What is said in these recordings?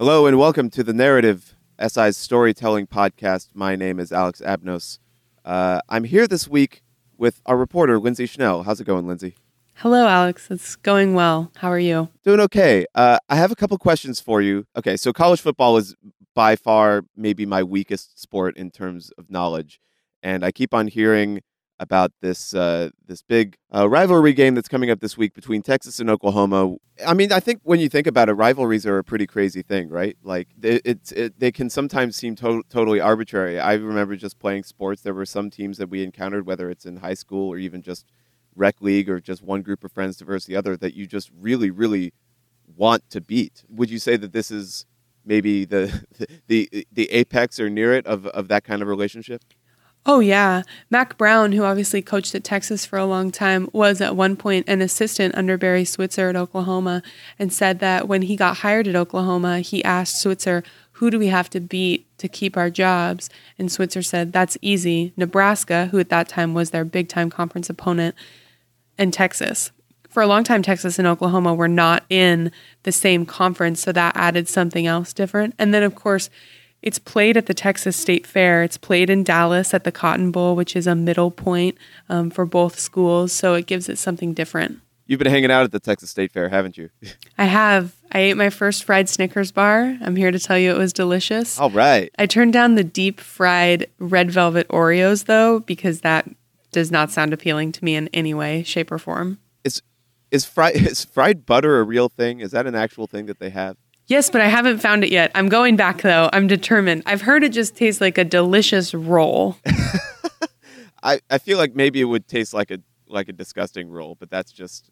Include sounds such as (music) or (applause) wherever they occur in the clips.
Hello and welcome to the Narrative SI's storytelling podcast. My name is Alex Abnos. Uh, I'm here this week with our reporter, Lindsay Schnell. How's it going, Lindsay? Hello, Alex. It's going well. How are you? Doing okay. Uh, I have a couple questions for you. Okay, so college football is by far maybe my weakest sport in terms of knowledge, and I keep on hearing about this uh, this big uh, rivalry game that's coming up this week between Texas and Oklahoma. I mean, I think when you think about it, rivalries are a pretty crazy thing, right? Like it, it's it, they can sometimes seem to- totally arbitrary. I remember just playing sports. There were some teams that we encountered, whether it's in high school or even just rec league or just one group of friends versus the other, that you just really, really want to beat. Would you say that this is maybe the (laughs) the the apex or near it of, of that kind of relationship? Oh, yeah. Mack Brown, who obviously coached at Texas for a long time, was at one point an assistant under Barry Switzer at Oklahoma and said that when he got hired at Oklahoma, he asked Switzer, Who do we have to beat to keep our jobs? And Switzer said, That's easy. Nebraska, who at that time was their big time conference opponent, and Texas. For a long time, Texas and Oklahoma were not in the same conference, so that added something else different. And then, of course, it's played at the Texas State Fair. It's played in Dallas at the Cotton Bowl, which is a middle point um, for both schools. So it gives it something different. You've been hanging out at the Texas State Fair, haven't you? (laughs) I have. I ate my first fried Snickers bar. I'm here to tell you it was delicious. All right. I turned down the deep fried red velvet Oreos, though, because that does not sound appealing to me in any way, shape, or form. Is is fried (laughs) is fried butter a real thing? Is that an actual thing that they have? Yes, but I haven't found it yet. I'm going back though. I'm determined. I've heard it just tastes like a delicious roll. (laughs) I, I feel like maybe it would taste like a like a disgusting roll, but that's just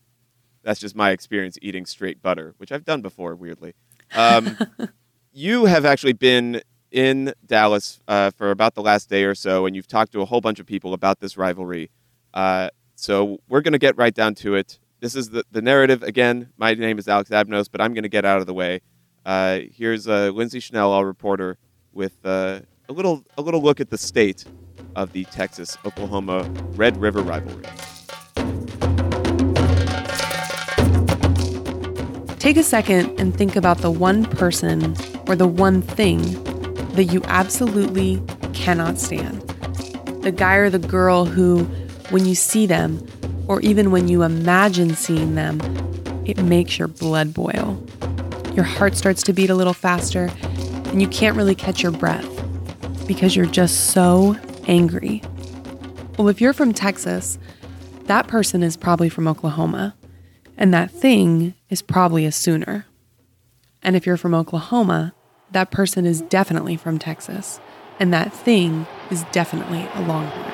that's just my experience eating straight butter, which I've done before. Weirdly, um, (laughs) you have actually been in Dallas uh, for about the last day or so, and you've talked to a whole bunch of people about this rivalry. Uh, so we're going to get right down to it. This is the, the narrative. Again, my name is Alex Abnos, but I'm going to get out of the way. Uh, here's uh, Lindsay Schnell, our reporter, with uh, a little a little look at the state of the Texas Oklahoma Red River rivalry. Take a second and think about the one person or the one thing that you absolutely cannot stand. The guy or the girl who, when you see them, or even when you imagine seeing them, it makes your blood boil. Your heart starts to beat a little faster, and you can't really catch your breath because you're just so angry. Well, if you're from Texas, that person is probably from Oklahoma, and that thing is probably a Sooner. And if you're from Oklahoma, that person is definitely from Texas, and that thing is definitely a Longhorn.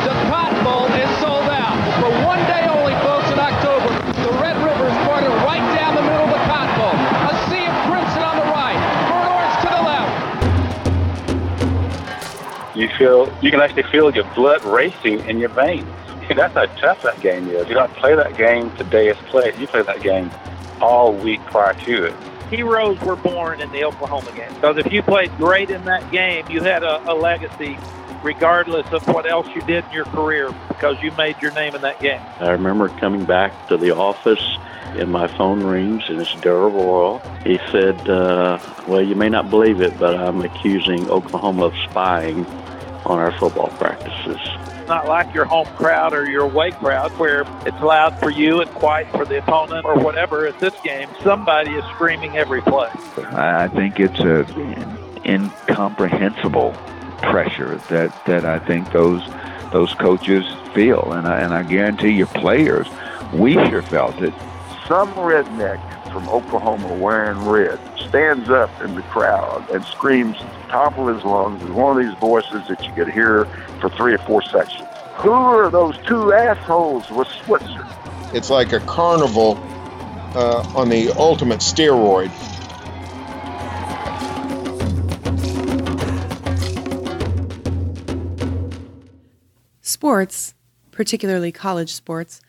The Cotton Bowl is sold out for one day you feel you can actually feel your blood racing in your veins. (laughs) That's how tough that game is. You don't play that game today it's played. You play that game all week prior to it. heroes were born in the Oklahoma game. Because if you played great in that game, you had a, a legacy regardless of what else you did in your career because you made your name in that game. I remember coming back to the office and my phone rings and it's Darrell Royal. He said, uh, well, you may not believe it, but I'm accusing Oklahoma of spying on our football practices. It's not like your home crowd or your away crowd where it's loud for you and quiet for the opponent or whatever. At this game, somebody is screaming every play. I think it's a incomprehensible pressure that, that I think those those coaches feel, and I, and I guarantee your players, we sure felt it. some redneck from Oklahoma wearing red stands up in the crowd and screams at the top of his lungs with one of these voices that you could hear for three or four sections. Who are those two assholes with Switzer? It's like a carnival uh, on the ultimate steroid. Sports, particularly college sports,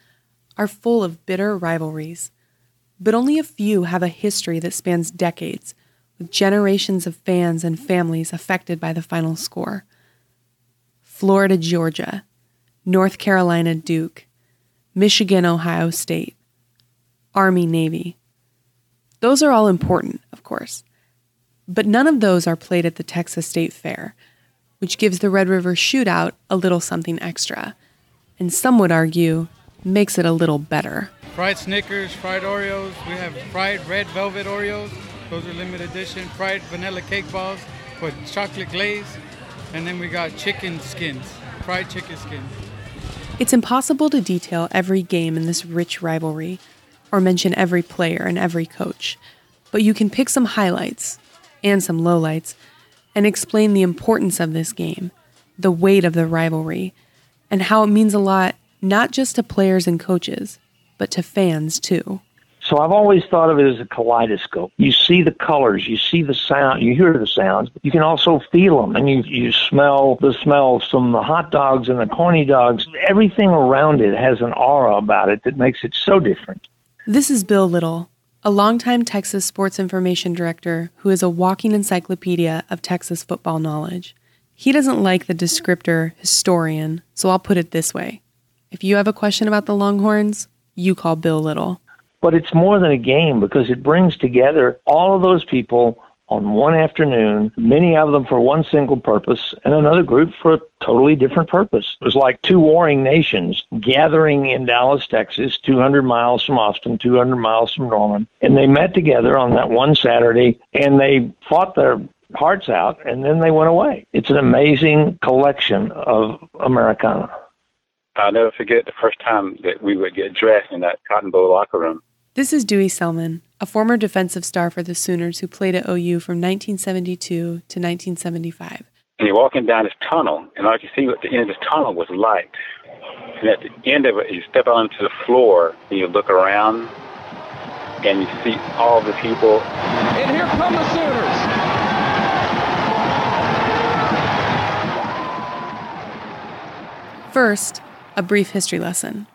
are full of bitter rivalries, but only a few have a history that spans decades, with generations of fans and families affected by the final score. Florida, Georgia, North Carolina, Duke, Michigan, Ohio State, Army, Navy. Those are all important, of course. But none of those are played at the Texas State Fair, which gives the Red River Shootout a little something extra, and some would argue makes it a little better. Fried Snickers, fried Oreos, we have fried red velvet Oreos, those are limited edition, fried vanilla cake balls with chocolate glaze, and then we got chicken skins, fried chicken skins. It's impossible to detail every game in this rich rivalry or mention every player and every coach, but you can pick some highlights and some lowlights and explain the importance of this game, the weight of the rivalry, and how it means a lot not just to players and coaches, but to fans too. So I've always thought of it as a kaleidoscope. You see the colors, you see the sound, you hear the sounds, but you can also feel them, and you you smell the smells from the hot dogs and the corny dogs. Everything around it has an aura about it that makes it so different. This is Bill Little, a longtime Texas sports information director who is a walking encyclopedia of Texas football knowledge. He doesn't like the descriptor historian, so I'll put it this way. If you have a question about the Longhorns, you call Bill Little. But it's more than a game because it brings together all of those people on one afternoon, many of them for one single purpose, and another group for a totally different purpose. It was like two warring nations gathering in Dallas, Texas, 200 miles from Austin, 200 miles from Norman, and they met together on that one Saturday and they fought their hearts out and then they went away. It's an amazing collection of Americana. I'll never forget the first time that we would get dressed in that Cotton Bowl locker room. This is Dewey Selmon, a former defensive star for the Sooners who played at OU from 1972 to 1975. And you're walking down this tunnel, and all you see at the end of this tunnel was light. And at the end of it, you step onto the floor, and you look around, and you see all the people. And here come the Sooners. First, a brief history lesson.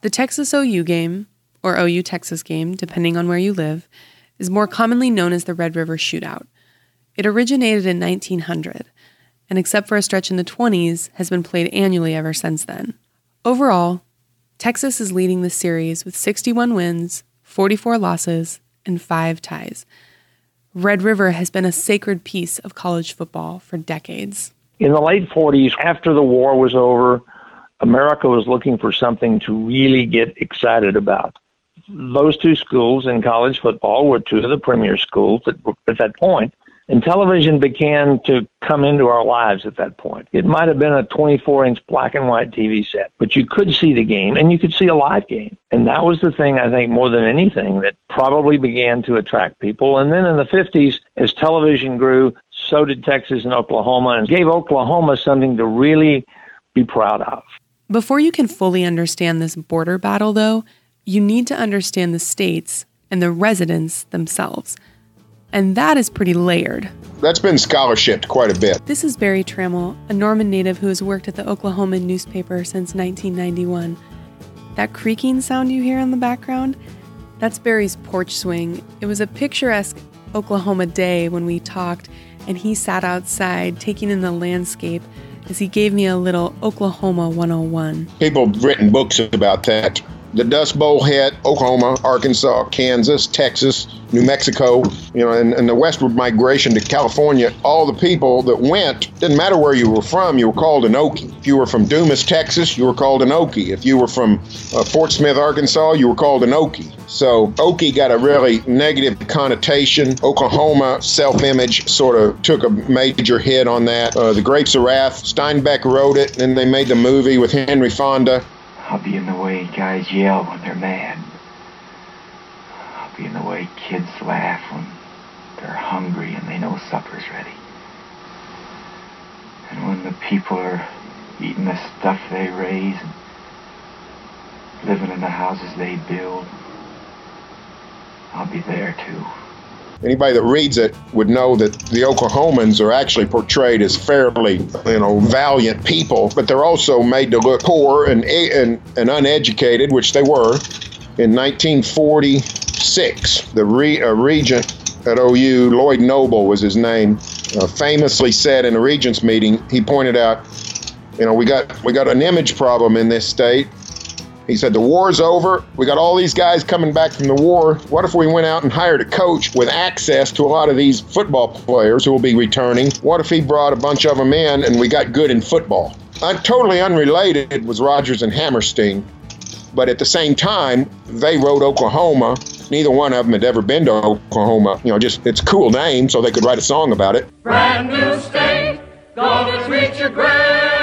The Texas OU game, or OU Texas game, depending on where you live, is more commonly known as the Red River Shootout. It originated in 1900, and except for a stretch in the 20s, has been played annually ever since then. Overall, Texas is leading the series with 61 wins, 44 losses, and 5 ties. Red River has been a sacred piece of college football for decades. In the late 40s, after the war was over, America was looking for something to really get excited about those two schools in college football were two of the premier schools at, at that point. And television began to come into our lives at that point. It might have been a 24 inch black and white TV set, but you could see the game and you could see a live game. And that was the thing, I think, more than anything that probably began to attract people. And then in the 50s, as television grew, so did Texas and Oklahoma and gave Oklahoma something to really be proud of. Before you can fully understand this border battle, though, you need to understand the states and the residents themselves. And that is pretty layered. That's been scholarshiped quite a bit. This is Berry Tramel, a Norman native who has worked at the Oklahoma newspaper since 1991. That creaking sound you hear in the background? That's Barry's porch swing. It was a picturesque Oklahoma day when we talked, and he sat outside taking in the landscape as he gave me a little Oklahoma 101. People have written books about that the Dust Bowl hit Oklahoma, Arkansas, Kansas, Texas, New Mexico, you know, and, and, the westward migration to California, all the people that went, didn't matter where you were from, you were called an Okie. If you were from Dumas, Texas, you were called an Okie. If you were from uh, Fort Smith, Arkansas, you were called an Okie. So Okie got a really negative connotation. Oklahoma self image sort of took a major hit on that. Uh, the Grapes of Wrath, Steinbeck wrote it, and they made the movie with Henry Fonda. I'll be in the way guys yell when they're mad. I'll be in the way kids laugh when they're hungry and they know supper's ready. And when the people are eating the stuff they raise and living in the houses they build, I'll be there too. Anybody that reads it would know that the Oklahomans are actually portrayed as fairly, you know, valiant people, but they're also made to look poor and and, and uneducated, which they were. In 1946, the re, regent at OU, Lloyd Noble was his name, uh, famously said in a regents meeting, he pointed out, you know, we got we got an image problem in this state, He said, The war's over. We got all these guys coming back from the war. What if we went out and hired a coach with access to a lot of these football players who will be returning? What if he brought a bunch of them in and we got good in football? Uh, totally unrelated was Rodgers and Hammerstein. But at the same time, they wrote Oklahoma. Neither one of them had ever been to Oklahoma. You know, just it's a cool name, so they could write a song about it. Brand new state, go reach your.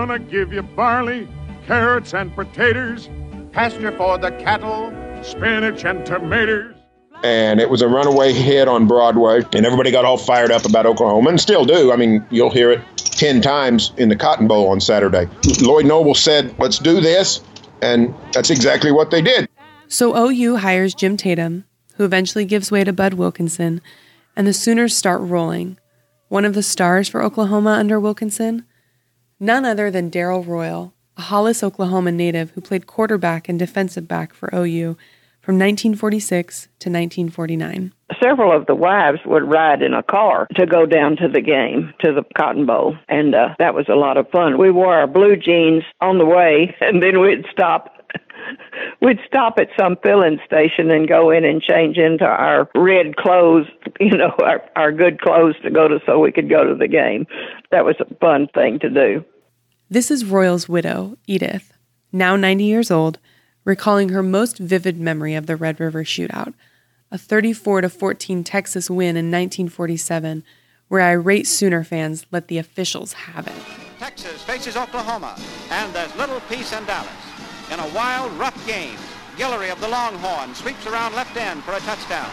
Gonna give you barley, carrots, and potatoes, pasture for the cattle, spinach and tomatoes and it was a runaway hit on Broadway, and everybody got all fired up about Oklahoma, and still do. I mean, you'll hear it 10 times in the Cotton Bowl on Saturday. Lloyd Noble said, Let's do this, and that's exactly what they did. So OU hires Jim Tatum, who eventually gives way to Bud Wilkinson, and the Sooners start rolling. One of the stars for Oklahoma under Wilkinson? None other than Darrell Royal, a Hollis, Oklahoma native who played quarterback and defensive back for OU from 1946 to 1949. Several of the wives would ride in a car to go down to the game, to the Cotton Bowl, and uh, that was a lot of fun. We wore our blue jeans on the way, and then we'd stop. We'd stop at some filling station and go in and change into our red clothes, (laughs) you know, our, our good clothes to go to so we could go to the game. That was a fun thing to do. This is Royal's widow, Edith, now 90 years old, recalling her most vivid memory of the Red River Shootout, a 34 to 14 Texas win in 1947, where irate Sooner fans let the officials have it. Texas faces Oklahoma, and there's little peace in Dallas. In a wild, rough game, Guillory of the Longhorn sweeps around left end for a touchdown.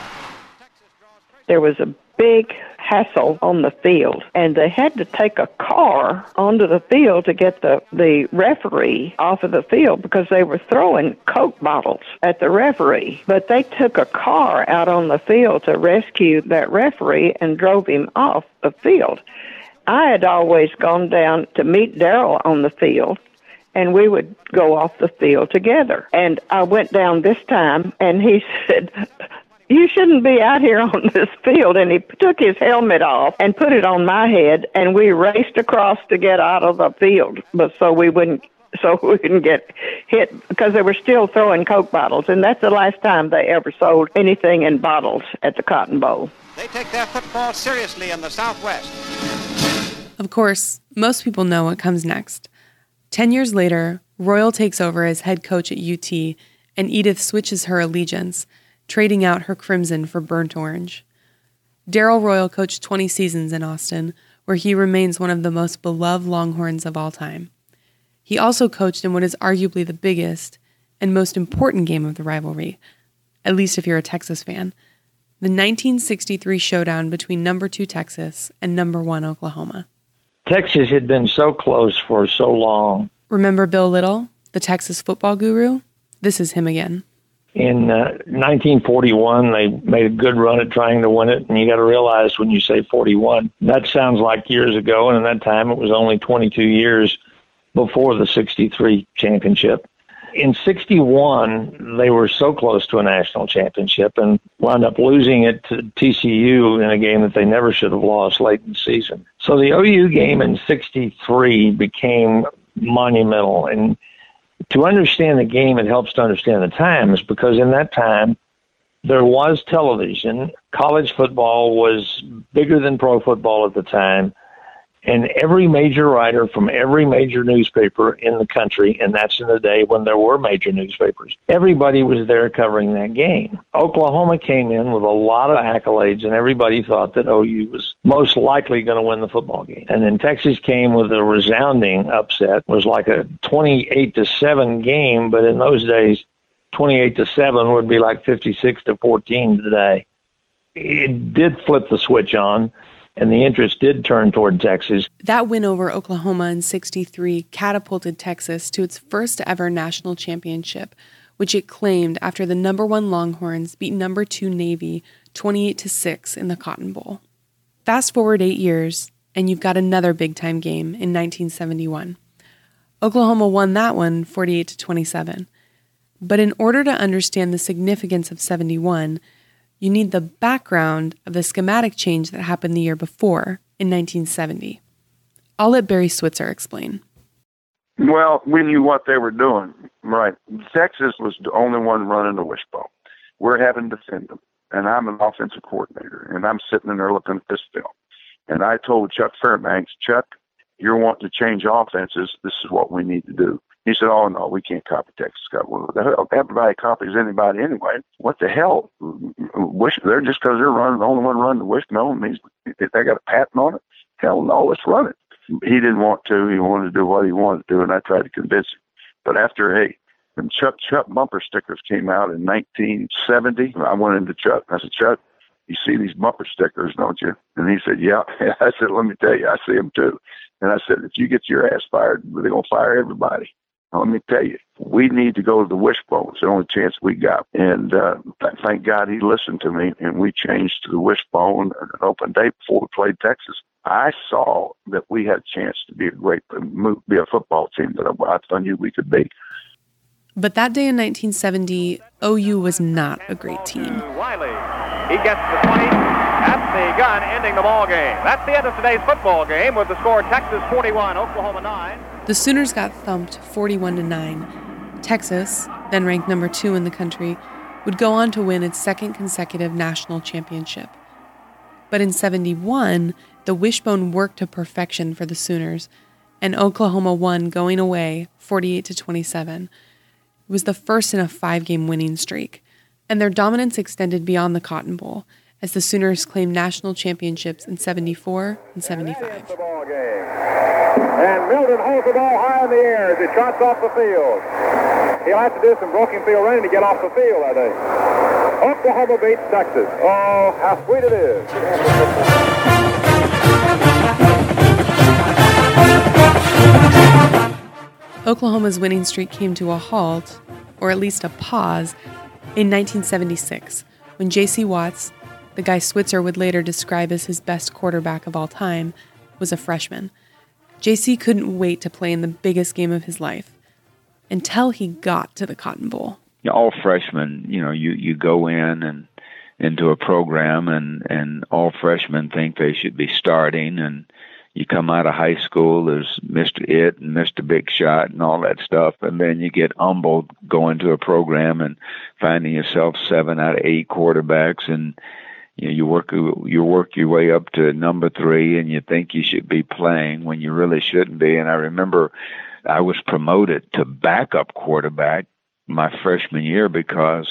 There was a big hassle on the field, and they had to take a car onto the field to get the, the referee off of the field because they were throwing Coke bottles at the referee. But they took a car out on the field to rescue that referee and drove him off the field. I had always gone down to meet Darrell on the field and we would go off the field together. And I went down this time, and he (laughs) said, you shouldn't be out here on this field. And he took his helmet off and put it on my head, and we raced across to get out of the field, but so we wouldn't. (laughs) So we wouldn't get hit because they were still throwing Coke bottles, and that's the last time they ever sold anything in bottles at the Cotton Bowl. They take their football seriously in the Southwest. Of course, most people know what comes next. Ten years later, Royal takes over as head coach at UT, and Edith switches her allegiance trading out her crimson for burnt orange. Darrell Royal coached 20 seasons in Austin, where he remains one of the most beloved Longhorns of all time. He also coached in what is arguably the biggest and most important game of the rivalry, at least if you're a Texas fan the 1963 showdown between number two Texas and number one Oklahoma. Texas had been so close for so long. Remember Bill Little, the Texas football guru? This is him again in uh, 1941 they made a good run at trying to win it and you got to realize when you say 41 that sounds like years ago and at that time it was only 22 years before the 63 championship in 61 they were so close to a national championship and wound up losing it to TCU in a game that they never should have lost late in the season. So the OU game in 63 became monumental. And to understand the game, it helps to understand the times because in that time, there was television. College football was bigger than pro football at the time and every major writer from every major newspaper in the country, and that's in the day when there were major newspapers, everybody was there covering that game. Oklahoma came in with a lot of accolades, and everybody thought that OU was most likely going to win the football game. And then Texas came with a resounding upset. It was like a 28 to 7 game, but in those days, 28 to 7 would be like 56 to 14 today. It did flip the switch on and the interest did turn toward Texas. That win over Oklahoma in 63 catapulted Texas to its first ever national championship, which it claimed after the number 1 Longhorns beat number 2 Navy 28 to 6 in the Cotton Bowl. Fast forward 8 years and you've got another big time game in 1971. Oklahoma won that one 48 to 27. But in order to understand the significance of 71, you need the background of the schematic change that happened the year before in 1970. I'll let Barry Switzer explain. Well, we knew what they were doing. Right. Texas was the only one running the wishbone. We're having to defend them. And I'm an offensive coordinator, and I'm sitting in there looking at this film. And I told Chuck Fairbanks, Chuck, you're wanting to change offenses. This is what we need to do. He said, "Oh no, we can't copy Texas hell, everybody copies anybody anyway. What the hell? Wish they're just because they're running the only one running the wishbone means they got a patent on it. Hell no, let's run it. He didn't want to. He wanted to do what he wanted to do, and I tried to convince him. But after hey, when Chuck Chuck bumper stickers came out in 1970, I went into Chuck. I said, Chuck, you see these bumper stickers, don't you? And he said, Yeah. (laughs) I said, Let me tell you, I see them too. And I said, If you get your ass fired, they're gonna fire everybody. Now, let me tell you, we need to go to the wishbone. It's the only chance we got. And uh, thank God he listened to me, and we changed to the wishbone an open day before we played Texas. I saw that we had a chance to be a great, be a football team that I knew we could be. But that day in 1970, OU was not a great team. Wiley, he gets the 20 at the gun, ending the ball game. That's the end of today's football game with the score Texas 41, Oklahoma 9. The Sooners got thumped 41 to 9. Texas, then ranked number 2 in the country, would go on to win its second consecutive national championship. But in 71, the wishbone worked to perfection for the Sooners, and Oklahoma won going away 48 to 27. It was the first in a 5-game winning streak, and their dominance extended beyond the Cotton Bowl as the Sooners claimed national championships in 74 and 75. And Milton holds the ball high in the air as he trots off the field. He'll have to do some broken field running to get off the field, I think. Oklahoma beats Texas. Oh, how sweet it is. Oklahoma's winning streak came to a halt, or at least a pause, in 1976 when J.C. Watts, the guy Switzer would later describe as his best quarterback of all time, was a freshman. JC couldn't wait to play in the biggest game of his life until he got to the Cotton Bowl. All freshmen, you know, you, you go in and into a program and, and all freshmen think they should be starting and you come out of high school as Mr. It and Mr. Big Shot and all that stuff, and then you get humbled going to a program and finding yourself seven out of eight quarterbacks and you know, you work you work your way up to number three, and you think you should be playing when you really shouldn't be. And I remember I was promoted to backup quarterback my freshman year because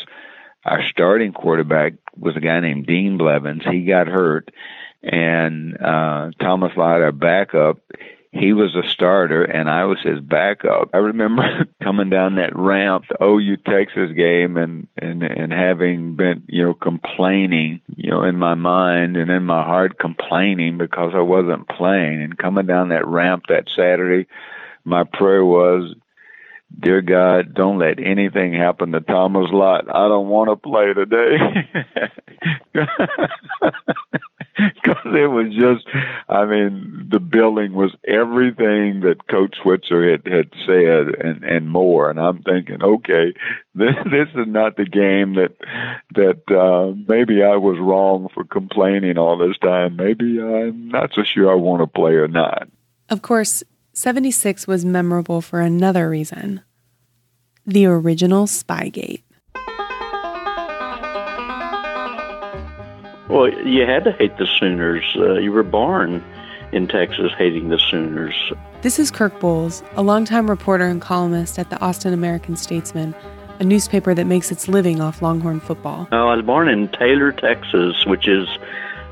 our starting quarterback was a guy named Dean Blevins. He got hurt, and uh, Thomas Lott, our backup, he was a starter and I was his backup. I remember (laughs) coming down that ramp, the OU Texas game, and and and having been you know complaining, you know, in my mind and in my heart complaining because I wasn't playing, and coming down that ramp that Saturday, my prayer was. Dear God, don't let anything happen to Thomas Lott. I don't want to play today. (laughs) (laughs) (laughs) because it was just, I mean, the building was everything that Coach Switzer had, had said and, and more. And I'm thinking, okay, (laughs) this, this is not the game that, that, uh, maybe I was wrong for complaining all this time. Maybe I'm not so sure I want to play or not. Of course, 76 was memorable for another reason the original Spygate. Well, you had to hate the Sooners. Uh, you were born in Texas hating the Sooners. This is Kirk Bohls, a longtime reporter and columnist at the Austin American Statesman, a newspaper that makes its living off Longhorn football. Oh, I was born in Taylor, Texas, which is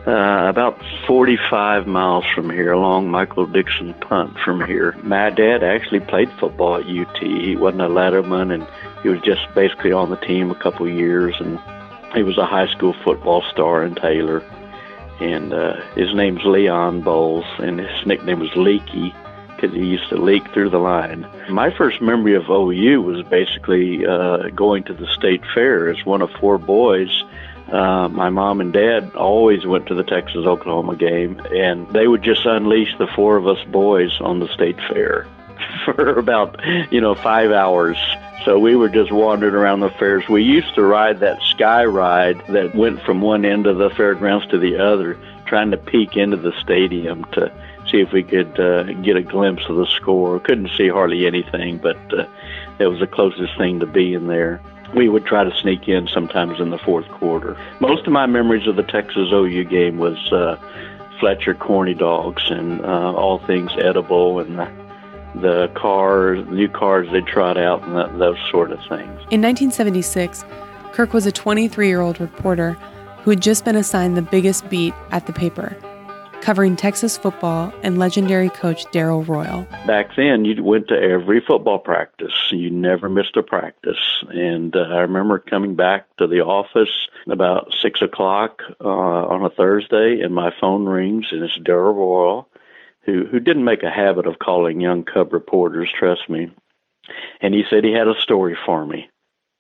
uh, about 45 miles from here, along Michael Dickson Punt from here. My dad actually played football at UT. He wasn't a letterman, and he was just basically on the team a couple years, and he was a high school football star in Taylor, and uh, his name's Leon Bohls, and his nickname was Leaky because he used to leak through the line. My first memory of OU was basically uh, going to the state fair as one of four boys. Uh, my mom and dad always went to the Texas Oklahoma game, and they would just unleash the four of us boys on the state fair (laughs) for about, you know, five hours so we were just wandering around the fairs. We used to ride that sky ride that went from one end of the fairgrounds to the other, trying to peek into the stadium to see if we could uh, get a glimpse of the score. Couldn't see hardly anything, but uh, it was the closest thing to being there. We would try to sneak in sometimes in the fourth quarter. Most of my memories of the Texas OU game was uh, Fletcher corny dogs and uh, all things edible and the, the cars, new cars they trot out and that, those sort of things. In 1976, Kirk was a 23 year old reporter who had just been assigned the biggest beat at the paper covering Texas football and legendary coach Darrell Royal. Back then, you went to every football practice. You never missed a practice. And uh, I remember coming back to the office about 6 o'clock uh, on a Thursday, and my phone rings, and it's Darrell Royal, who, who didn't make a habit of calling young cub reporters, trust me. And he said he had a story for me.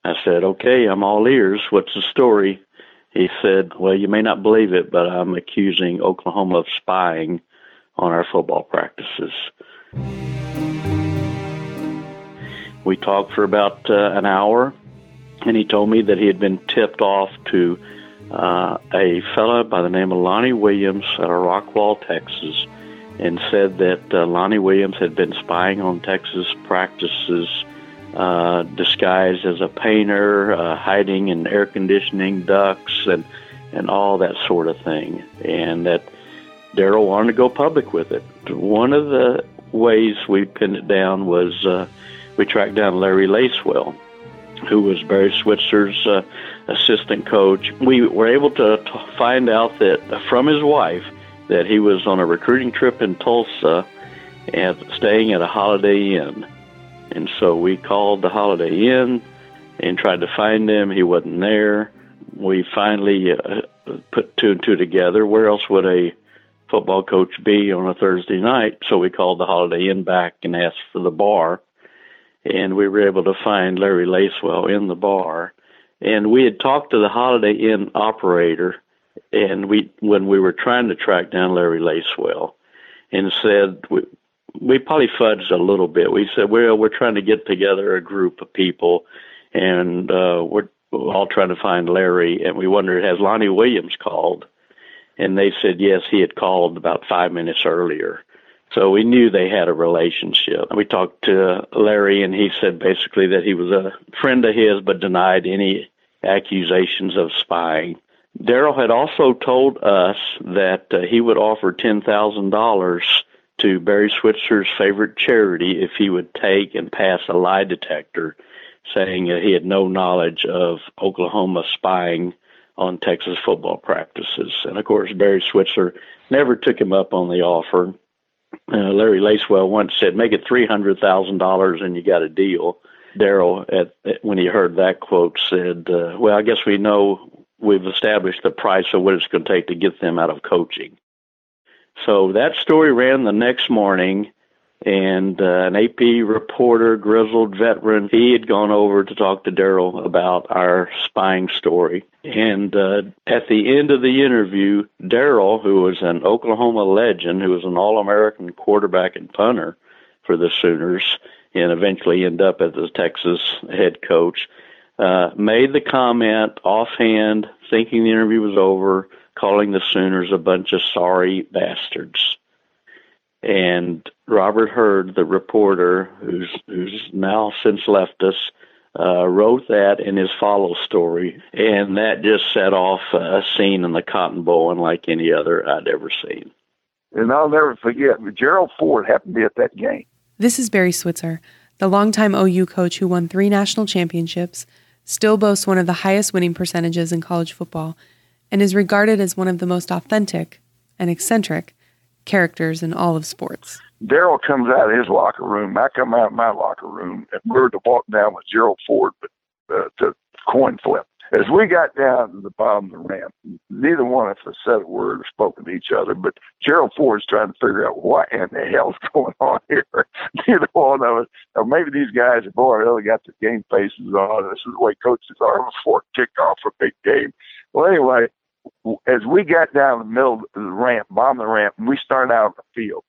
I said, okay, I'm all ears. What's the story? He said, Well, you may not believe it, but I'm accusing Oklahoma of spying on our football practices. We talked for about uh, an hour, and he told me that he had been tipped off to uh, a fellow by the name of Lonnie Williams out of Rockwall, Texas, and said that uh, Lonnie Williams had been spying on Texas practices uh, disguised as a painter, uh, hiding in air conditioning ducts, and and all that sort of thing. And that Darrell wanted to go public with it. One of the ways we pinned it down was uh, we tracked down Larry Lacewell, who was Barry Switzer's uh, assistant coach. We were able to, to find out that uh, from his wife that he was on a recruiting trip in Tulsa and staying at a Holiday Inn and so we called the Holiday Inn and tried to find him. He wasn't there. We finally uh, put two and two together. Where else would a football coach be on a Thursday night? So we called the Holiday Inn back and asked for the bar. And we were able to find Larry Lacewell in the bar. And we had talked to the Holiday Inn operator, and we when we were trying to track down Larry Lacewell, and said we we probably fudged a little bit. We said, well, we're trying to get together a group of people, and uh, we're all trying to find Larry. And we wondered, has Lonnie Williams called? And they said, yes, he had called about five minutes earlier. So we knew they had a relationship. We talked to Larry, and he said basically that he was a friend of his, but denied any accusations of spying. Darrell had also told us that uh, he would offer ten thousand dollars to Barry Switzer's favorite charity if he would take and pass a lie detector saying that he had no knowledge of Oklahoma spying on Texas football practices. And of course, Barry Switzer never took him up on the offer. Uh, Larry Lacewell once said, "Make it three hundred thousand dollars, and you got a deal." Darrell, when he heard that quote, said, uh, "Well, I guess we know we've established the price of what it's going to take to get them out of coaching." So that story ran the next morning, and uh, an AP reporter, grizzled veteran, he had gone over to talk to Darrell about our spying story. And uh, at the end of the interview, Darrell, who was an Oklahoma legend, who was an All American quarterback and punter for the Sooners, and eventually end up as the Texas head coach, uh, made the comment offhand, thinking the interview was over calling the Sooners a bunch of sorry bastards. And Robert Heard, the reporter, who's who's now since left us, uh, wrote that in his follow story, and that just set off a scene in the Cotton Bowl unlike any other I'd ever seen. And I'll never forget, Gerald Ford happened to be at that game. This is Barry Switzer, the longtime OU coach who won three national championships, still boasts one of the highest winning percentages in college football, and is regarded as one of the most authentic and eccentric characters in all of sports. Darrell comes out of his locker room. I come out of my locker room, and we're to walk down with Gerald Ford but, uh, to coin flip. As we got down to the bottom of the ramp, neither one of us said a word or spoken to each other, but Gerald Ford's trying to figure out what in the hell's (laughs) going on here. neither one of us, or maybe these guys have already got their game faces on. This is the way coaches are before kickoff a big game. Well, anyway, as we got down the middle of the ramp, bottom of the ramp, we started out on the field,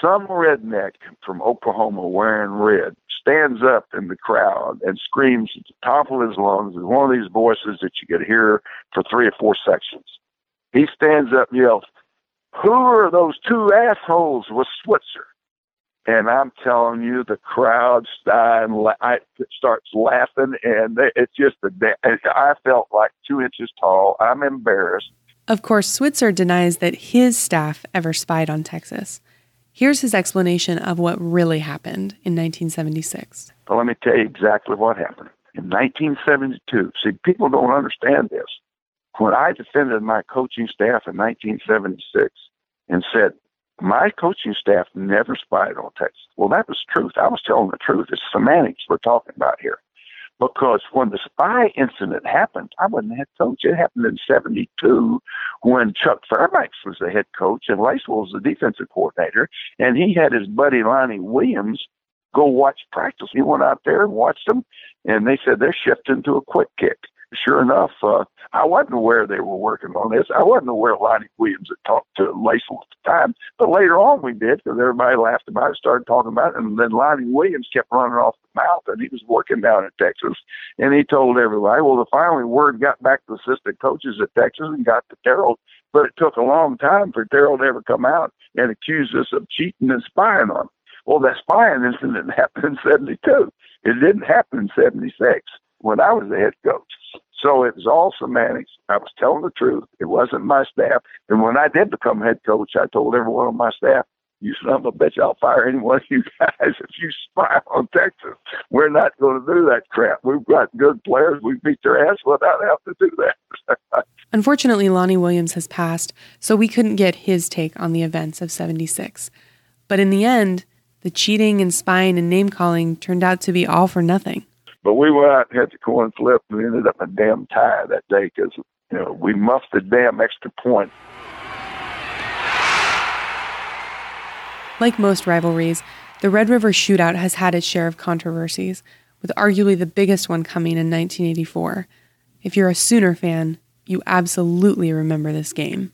some redneck from Oklahoma wearing red stands up in the crowd and screams at the top of his lungs with one of these voices that you could hear for three or four sections. He stands up and yells, who are those two assholes with Switzer? And I'm telling you, the crowd starts laughing, and it's just. I felt like two inches tall. I'm embarrassed. Of course, Switzer denies that his staff ever spied on Texas. Here's his explanation of what really happened in 1976. Well, let me tell you exactly what happened. In 1972, see, people don't understand this. When I defended my coaching staff in 1976 and said my coaching staff never spied on Texas. Well, that was truth. I was telling the truth. It's semantics we're talking about here. Because when the spy incident happened, I wasn't head coach. It happened in 72 when Chuck Fairbanks was the head coach and Lacewell was the defensive coordinator. And he had his buddy Lonnie Williams go watch practice. He went out there and watched them, and they said they're shifting to a quick kick sure enough, uh, I wasn't aware they were working on this. I wasn't aware Lonnie Williams had talked to Lacewell at the time, but later on we did because everybody laughed about it, started talking about it, and then Lonnie Williams kept running off the mouth, and he was working down in Texas, and he told everybody, well, the finally word got back to assistant coaches at Texas and got to Terrell, but it took a long time for Terrell to ever come out and accuse us of cheating and spying on him. Well, that spying incident (laughs) happened in 72. It didn't happen in 76 when I was the head coach. So it was all semantics. I was telling the truth. It wasn't my staff. And when I did become head coach, I told everyone on my staff, you son of a bitch, I'll fire any one of you (laughs) guys if you spy on Texas. We're not going to do that crap. We've got good players. We beat their ass without having to do that. (laughs) Unfortunately, Lonnie Williams has passed, so we couldn't get his take on the events of 76. But in the end, the cheating and spying and name calling turned out to be all for nothing. But we went out and had the coin flip and we ended up a damn tie that day because, you know, we muffed the damn extra point. Like most rivalries, the Red River Shootout has had its share of controversies, with arguably the biggest one coming in 1984. If you're a Sooner fan, you absolutely remember this game.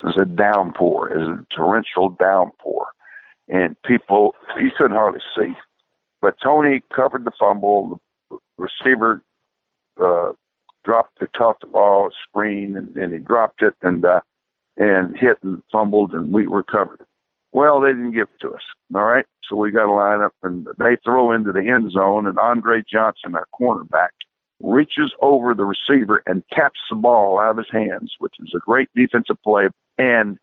It was a downpour, it was a torrential downpour and people you couldn't hardly see. But Tony covered the fumble. The receiver uh, dropped the tough ball screen, and, and he dropped it and uh, and hit and fumbled, and we recovered. Well, they didn't give it to us. All right, so we got to line up, and they throw into the end zone, and Andre Johnson, our cornerback, reaches over the receiver and taps the ball out of his hands, which is a great defensive play. And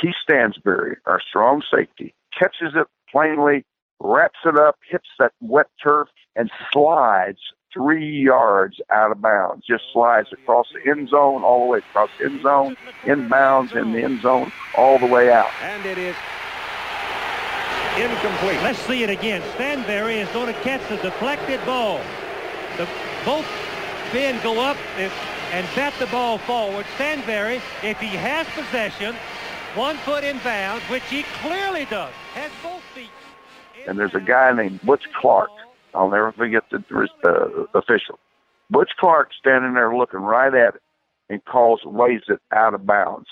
Keith Stansbury, our strong safety, catches it plainly, wraps it up, hits that wet turf, and slides three yards out of bounds. Just slides across the end zone, all the way across the end zone, inbounds in the end zone, all the way out. And it is incomplete. Let's see it again. Stanberry is going to catch the deflected ball. The, both men go up and, bat the ball forward. Stanberry, if he has possession, one foot in bounds, which he clearly does. Has both feet. And there's a guy named Butch Clark. I'll never forget the uh, official. Butch Clark standing there looking right at it and calls lays it out of bounds.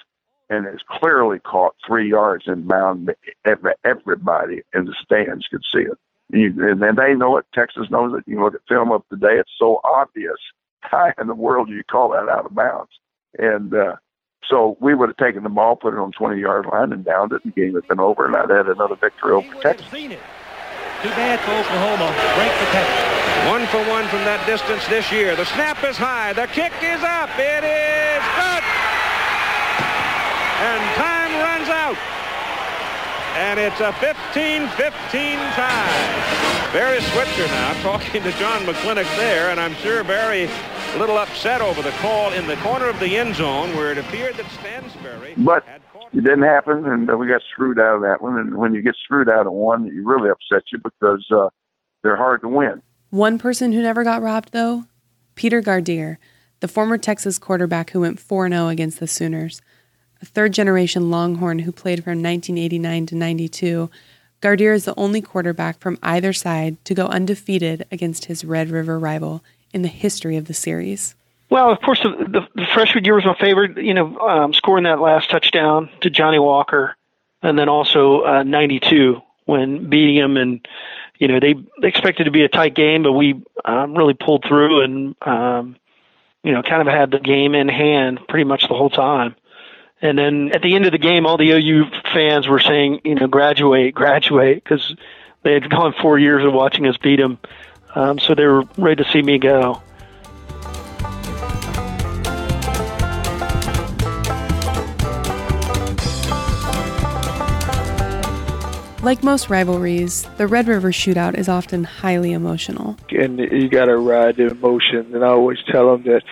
And it's clearly caught three yards in bound. Everybody in the stands could see it. You, and they know it. Texas knows it. You look at film up today. It's so obvious. (laughs) How in the world do you call that out of bounds? And uh, so we would have taken the ball, put it on 20 yard line, and downed it, and the game had been over, and I'd had another victory over Texas. Too bad for Oklahoma. Break the Texas. One for one from that distance this year. The snap is high. The kick is up. It is good. And time runs out. And it's a 15-15 tie. Barry Switzer now talking to John McClintock there, and I'm sure Barry a little upset over the call in the corner of the end zone where it appeared that Stansbury but it didn't happen, and we got screwed out of that one. And when you get screwed out of one, it really upsets you because uh, they're hard to win. One person who never got robbed, though, Peter Gardere, the former Texas quarterback who went 4 0 against the Sooners. A third generation Longhorn who played from 1989 to 92, Gardere is the only quarterback from either side to go undefeated against his Red River rival in the history of the series? Well, of course, the, the, the freshman year was my favorite. You know, um, scoring that last touchdown to Johnny Walker, and then also uh, '92 when beating him, and you know they, they expected to be a tight game, but we um, really pulled through and um, you know, kind of had the game in hand pretty much the whole time. And then at the end of the game, all the OU fans were saying, you know, graduate, graduate, because they had gone four years of watching us beat them. Um, so they were ready to see me go. Like most rivalries, the Red River Shootout is often highly emotional. And you got to ride the emotion. And I always tell them that,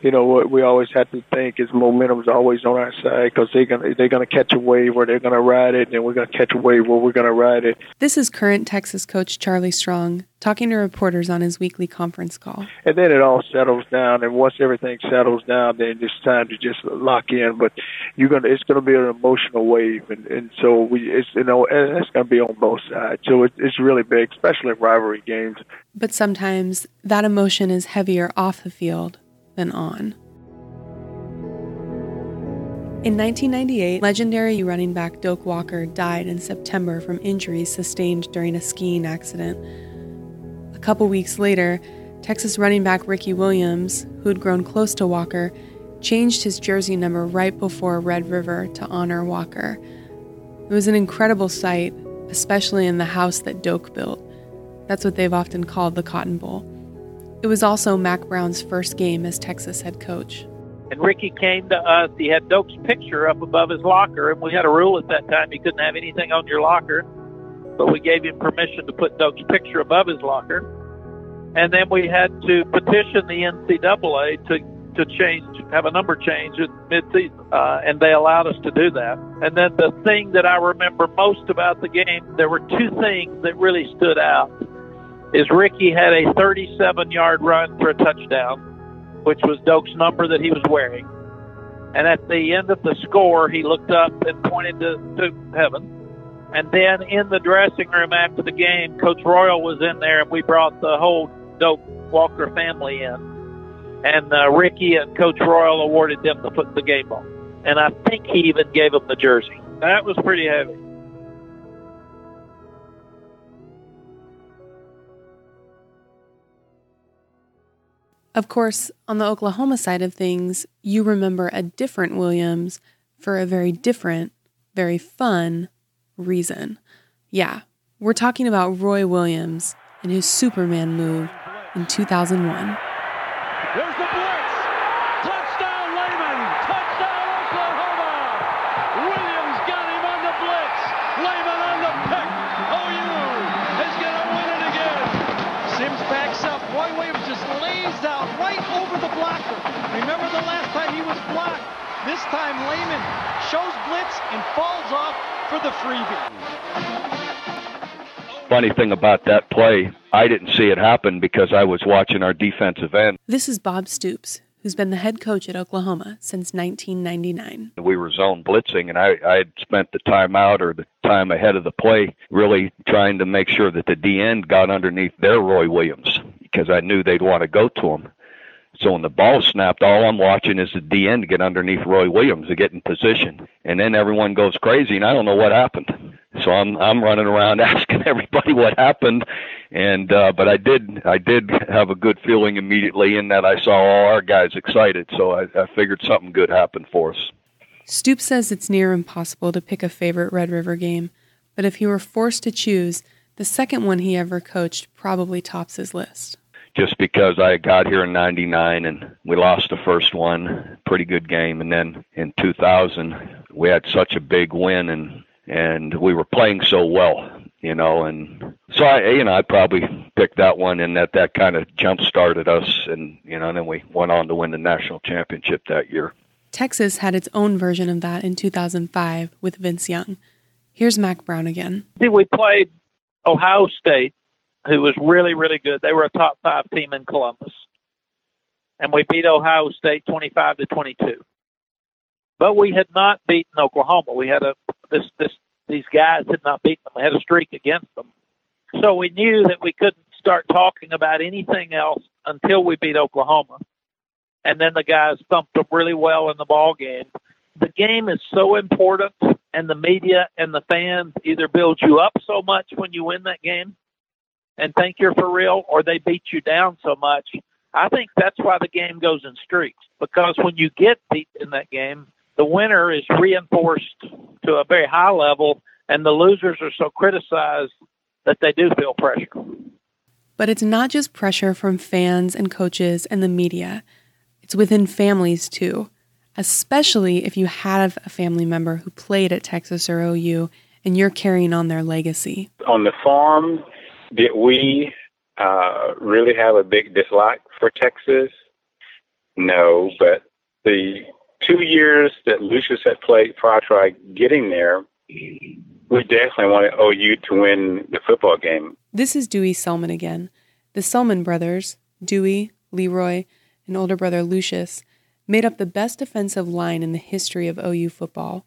you know, what we always have to think is momentum is always on our side because they're gonna they're gonna catch a wave or they're gonna ride it, and we're gonna catch a wave where we're gonna ride it. This is current Texas coach Charlie Strong talking to reporters on his weekly conference call. And then it all settles down, and once everything settles down, then it's time to just lock in. But you're gonna it's gonna be an emotional wave, and and so we it's you know and it's gonna be on both sides. So it, it's really big, especially in rivalry games. But sometimes that emotion is heavier off the field on. In 1998, legendary running back Doak Walker died in September from injuries sustained during a skiing accident. A couple weeks later, Texas running back Ricky Williams, who had grown close to Walker, changed his jersey number right before Red River to honor Walker. It was an incredible sight, especially in the house that Doak built. That's what they've often called the Cotton Bowl. It was also Mack Brown's first game as Texas head coach. And Ricky came to us. He had Doak's picture up above his locker, and we had a rule at that time you couldn't have anything on your locker. But we gave him permission to put Doak's picture above his locker. And then we had to petition the NCAA to to change, have a number change at midseason, uh, and they allowed us to do that. And then the thing that I remember most about the game, there were two things that really stood out is Ricky had a 37 yard run for a touchdown, which was Doak's number that he was wearing. And at the end of the score, he looked up and pointed to, to heaven. And then in the dressing room after the game, Coach Royal was in there, and we brought the whole Doak Walker family in. And uh, Ricky and Coach Royal awarded them the the game ball. And I think he even gave them the jersey. That was pretty heavy. Of course, on the Oklahoma side of things, you remember a different Williams for a very different, very fun reason. Yeah, we're talking about Roy Williams and his Superman move in 2001. There's the blitz. This time Lehman shows blitz and falls off for the freebie. Funny thing about that play, I didn't see it happen because I was watching our defensive end. This is Bob Stoops, who's been the head coach at Oklahoma since 1999. We were zone blitzing, and I, I had spent the timeout or the time ahead of the play really trying to make sure that the D end got underneath their Roy Williams because I knew they'd want to go to him. So when the ball snapped, all I'm watching is the DN get underneath Roy Williams to get in position, and then everyone goes crazy, and I don't know what happened. So I'm I'm running around (laughs) asking everybody what happened, and uh, but I did I did have a good feeling immediately in that I saw all our guys excited, so I, I figured something good happened for us. Stoops says it's near impossible to pick a favorite Red River game, but if he were forced to choose, the second one he ever coached probably tops his list just because I got here in 99 and we lost the first one, pretty good game. And then in 2000, we had such a big win and, and we were playing so well, you know, and so I, you know, I probably picked that one and that, that kind of jump started us. And, you know, and then we went on to win the national championship that year. Texas had its own version of that in 2005 with Vince Young. Here's Mack Brown again. We played Ohio State who was really, really good. They were a top five team in Columbus. And we beat Ohio State 25 to 22. But we had not beaten Oklahoma. We had a, this, this, these guys had not beaten them. We had a streak against them. So we knew that we couldn't start talking about anything else until we beat Oklahoma. And then the guys thumped them really well in the ball game. The game is so important, and the media and the fans either build you up so much when you win that game and think you're for real, or they beat you down so much. I think that's why the game goes in streaks because when you get beat in that game, the winner is reinforced to a very high level, and the losers are so criticized that they do feel pressure. But it's not just pressure from fans and coaches and the media, it's within families too, especially if you have a family member who played at Texas or OU and you're carrying on their legacy. On the farm, did we uh, really have a big dislike for Texas? No, but the two years that Lucius had played prior to getting there, we definitely wanted OU to win the football game. This is Dewey Selmon again. The Selmon brothers, Dewey, Leroy, and older brother Lucius, made up the best defensive line in the history of OU football.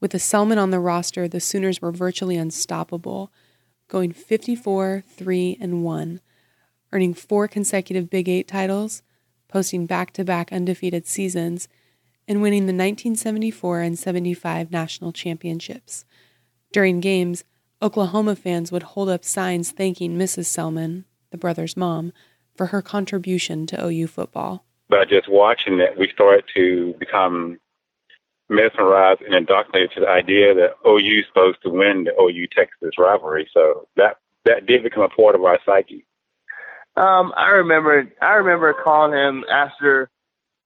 With the Selmon on the roster, the Sooners were virtually unstoppable, going 54 3 and 1, earning four consecutive Big Eight titles, posting back to back undefeated seasons, and winning the 1974 and 75 national championships. During games, Oklahoma fans would hold up signs thanking Mrs. Selmon, the brother's mom, for her contribution to OU football. By just watching it, we started to become mesmerized and indoctrinated to the idea that OU is supposed to win the OU Texas rivalry. So that that did become a part of our psyche. Um, I remember I remember calling him after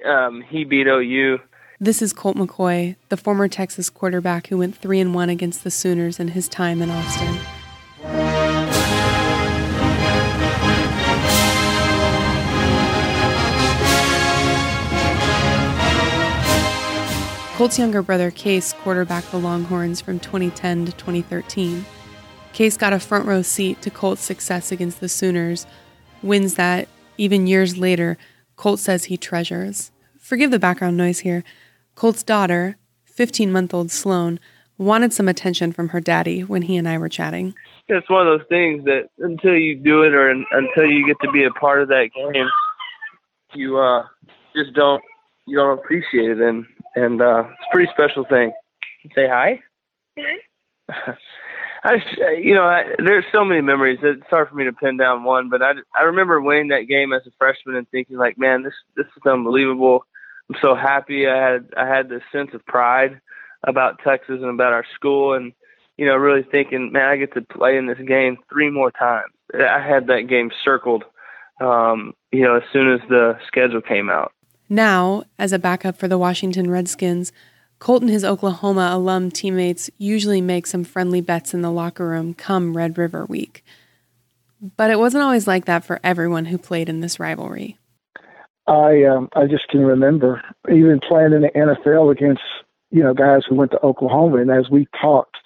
um, he beat OU this is Colt McCoy, the former Texas quarterback who went 3 and 1 against the Sooners in his time in Austin. Colt's younger brother Case quarterbacked the Longhorns from 2010 to 2013. Case got a front row seat to Colt's success against the Sooners, wins that, even years later, Colt says he treasures. Forgive the background noise here. Colt's daughter, 15 month old Sloan, wanted some attention from her daddy when he and I were chatting. It's one of those things that until you do it or until you get to be a part of that game, you uh, just don't you don't appreciate it, and and uh, it's a pretty special thing. Say hi. (laughs) I, you know, I, there's so many memories. It's hard for me to pin down one, but I, I remember winning that game as a freshman and thinking like, man, this this is unbelievable. I'm so happy. I had I had this sense of pride about Texas and about our school, and you know, really thinking, man, I get to play in this game three more times. I had that game circled, um, you know, as soon as the schedule came out. Now, as a backup for the Washington Redskins, Colt and his Oklahoma alum teammates usually make some friendly bets in the locker room come Red River week. But it wasn't always like that for everyone who played in this rivalry. I um, I just can remember even playing in the NFL against you know guys who went to Oklahoma, and as we talked,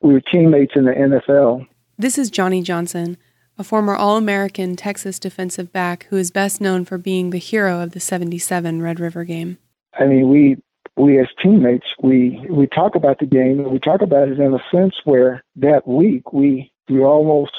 we were teammates in the NFL. This is Johnny Johnson, a former All-American Texas defensive back who is best known for being the hero of the '77 Red River game. I mean, we we as teammates we we talk about the game, and we talk about it in a sense where that week we you almost,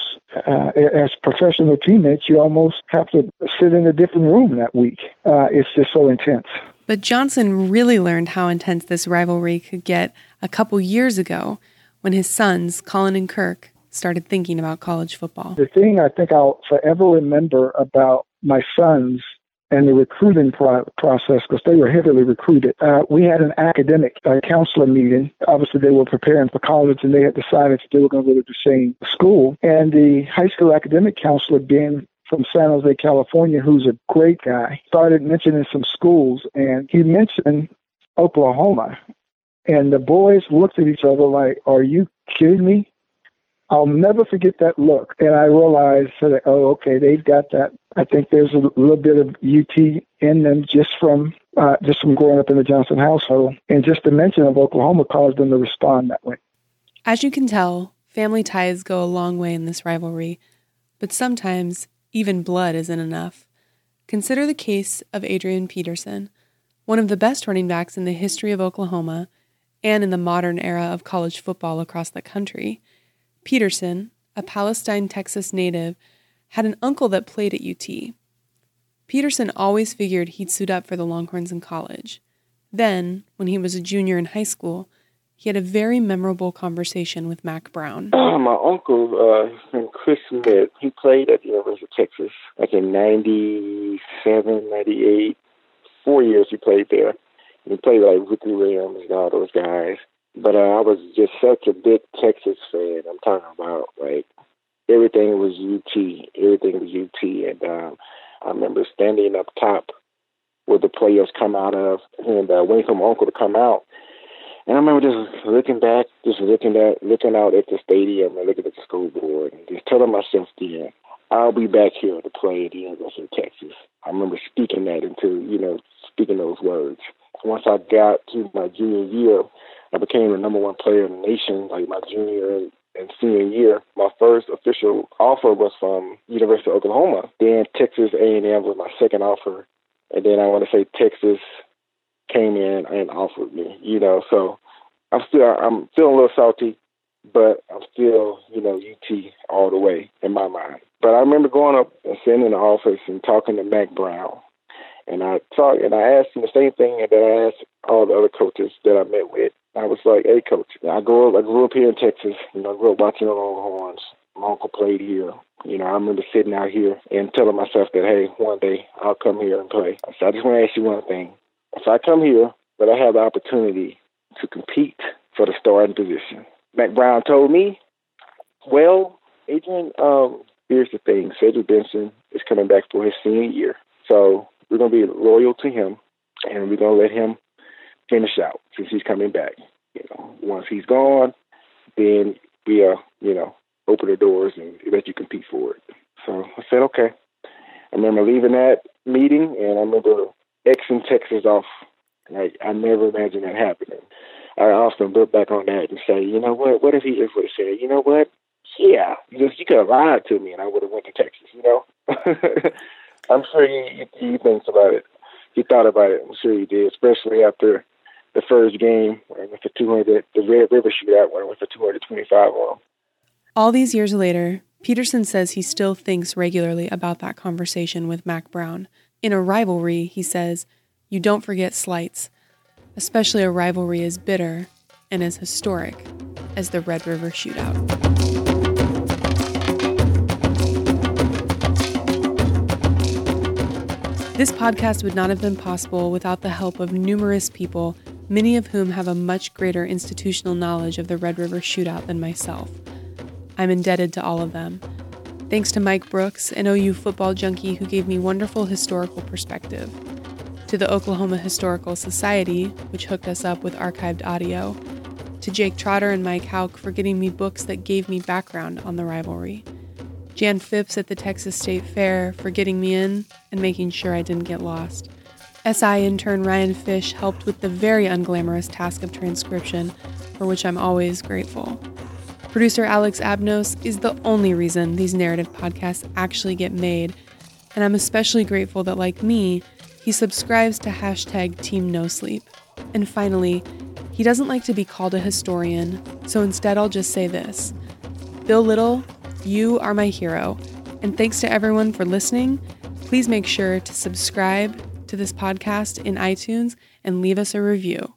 uh, as professional teammates, you almost have to sit in a different room that week. Uh, it's just so intense. But Johnson really learned how intense this rivalry could get a couple years ago when his sons, Colin and Kirk, started thinking about college football. The thing I think I'll forever remember about my sons and the recruiting pro- process because they were heavily recruited. Uh, we had an academic uh, counselor meeting. Obviously, they were preparing for college and they had decided that they were going to go to the same school. And the high school academic counselor, Ben from San Jose, California, who's a great guy, started mentioning some schools and he mentioned Oklahoma. And the boys looked at each other like, Are you kidding me? I'll never forget that look. And I realized that, oh, okay, they've got that. I think there's a little bit of UT in them just from uh, just from growing up in the Johnson household. And just the mention of Oklahoma caused them to respond that way. As you can tell, family ties go a long way in this rivalry, but sometimes even blood isn't enough. Consider the case of Adrian Peterson, one of the best running backs in the history of Oklahoma and in the modern era of college football across the country. Peterson, a Palestine, Texas native, had an uncle that played at UT. Peterson always figured he'd suit up for the Longhorns in college. Then, when he was a junior in high school, he had a very memorable conversation with Mack Brown. Uh, my uncle, uh, Chris Smith, he played at the University of Texas like in 97, 98. Four years he played there. He played like Ricky Williams and all those guys. But uh, I was just such a big Texas fan. I'm talking about like everything was UT. Everything was UT. And um, I remember standing up top where the players come out of and uh, waiting for my uncle to come out. And I remember just looking back, just looking at, looking out at the stadium and looking at the school board and just telling myself, then, I'll be back here to play at the University of Texas. I remember speaking that into, you know, speaking those words. Once I got to my junior year, I became the number one player in the nation, like my junior and, senior year. My first official offer was from University of Oklahoma. Then Texas A&M was my second offer, and then I want to say Texas came in and offered me. You know, so I'm still I'm feeling a little salty, but I'm still you know UT all the way in my mind. But I remember going up and sitting in the office and talking to Mack Brown, and I talked and I asked him the same thing that I asked all the other coaches that I met with. I was like, "Hey, coach, I grew up. I grew up here in Texas. You know, I grew up watching the Longhorns. My uncle played here. You know, I remember sitting out here and telling myself that, hey, one day I'll come here and play. So I just want to ask you one thing: if I come here, but I have the opportunity to compete for the starting position, Mack Brown told me, well, Adrian, um, here's the thing: Cedric Benson is coming back for his senior year, so we're gonna be loyal to him, and we're gonna let him finish out since he's coming back. You know, once he's gone, then we uh, you know, open the doors and let you compete for it. So I said, okay. I remember leaving that meeting, and I remember Xing Texas off. Like I never imagined that happening. I often look back on that and say, you know what? What if he just would have said, you know what? Yeah, you, you could have lied to me, and I would have went to Texas. You know, (laughs) I'm sure he, he, he thinks about it. He thought about it. I'm sure he did, especially after the first game with the 200, the Red River shootout when with the 225 on. All these years later, Peterson says he still thinks regularly about that conversation with Mack Brown. In a rivalry, he says, you don't forget slights, especially a rivalry as bitter and as historic as the Red River Shootout. This podcast would not have been possible without the help of numerous people, many of whom have a much greater institutional knowledge of the Red River Shootout than myself. I'm indebted to all of them. Thanks to Mike Brooks, an OU football junkie who gave me wonderful historical perspective. To the Oklahoma Historical Society, which hooked us up with archived audio. To Jake Trotter and Mike Hauk for getting me books that gave me background on the rivalry. Jan Phipps at the Texas State Fair for getting me in and making sure I didn't get lost. SI intern Ryan Fish helped with the very unglamorous task of transcription, for which I'm always grateful. Producer Alex Abnos is the only reason these narrative podcasts actually get made, and I'm especially grateful that, like me, he subscribes to hashtag Team No Sleep. And finally, he doesn't like to be called a historian, so instead I'll just say this Bill Little, you are my hero. And thanks to everyone for listening. Please make sure to subscribe to this podcast in iTunes and leave us a review.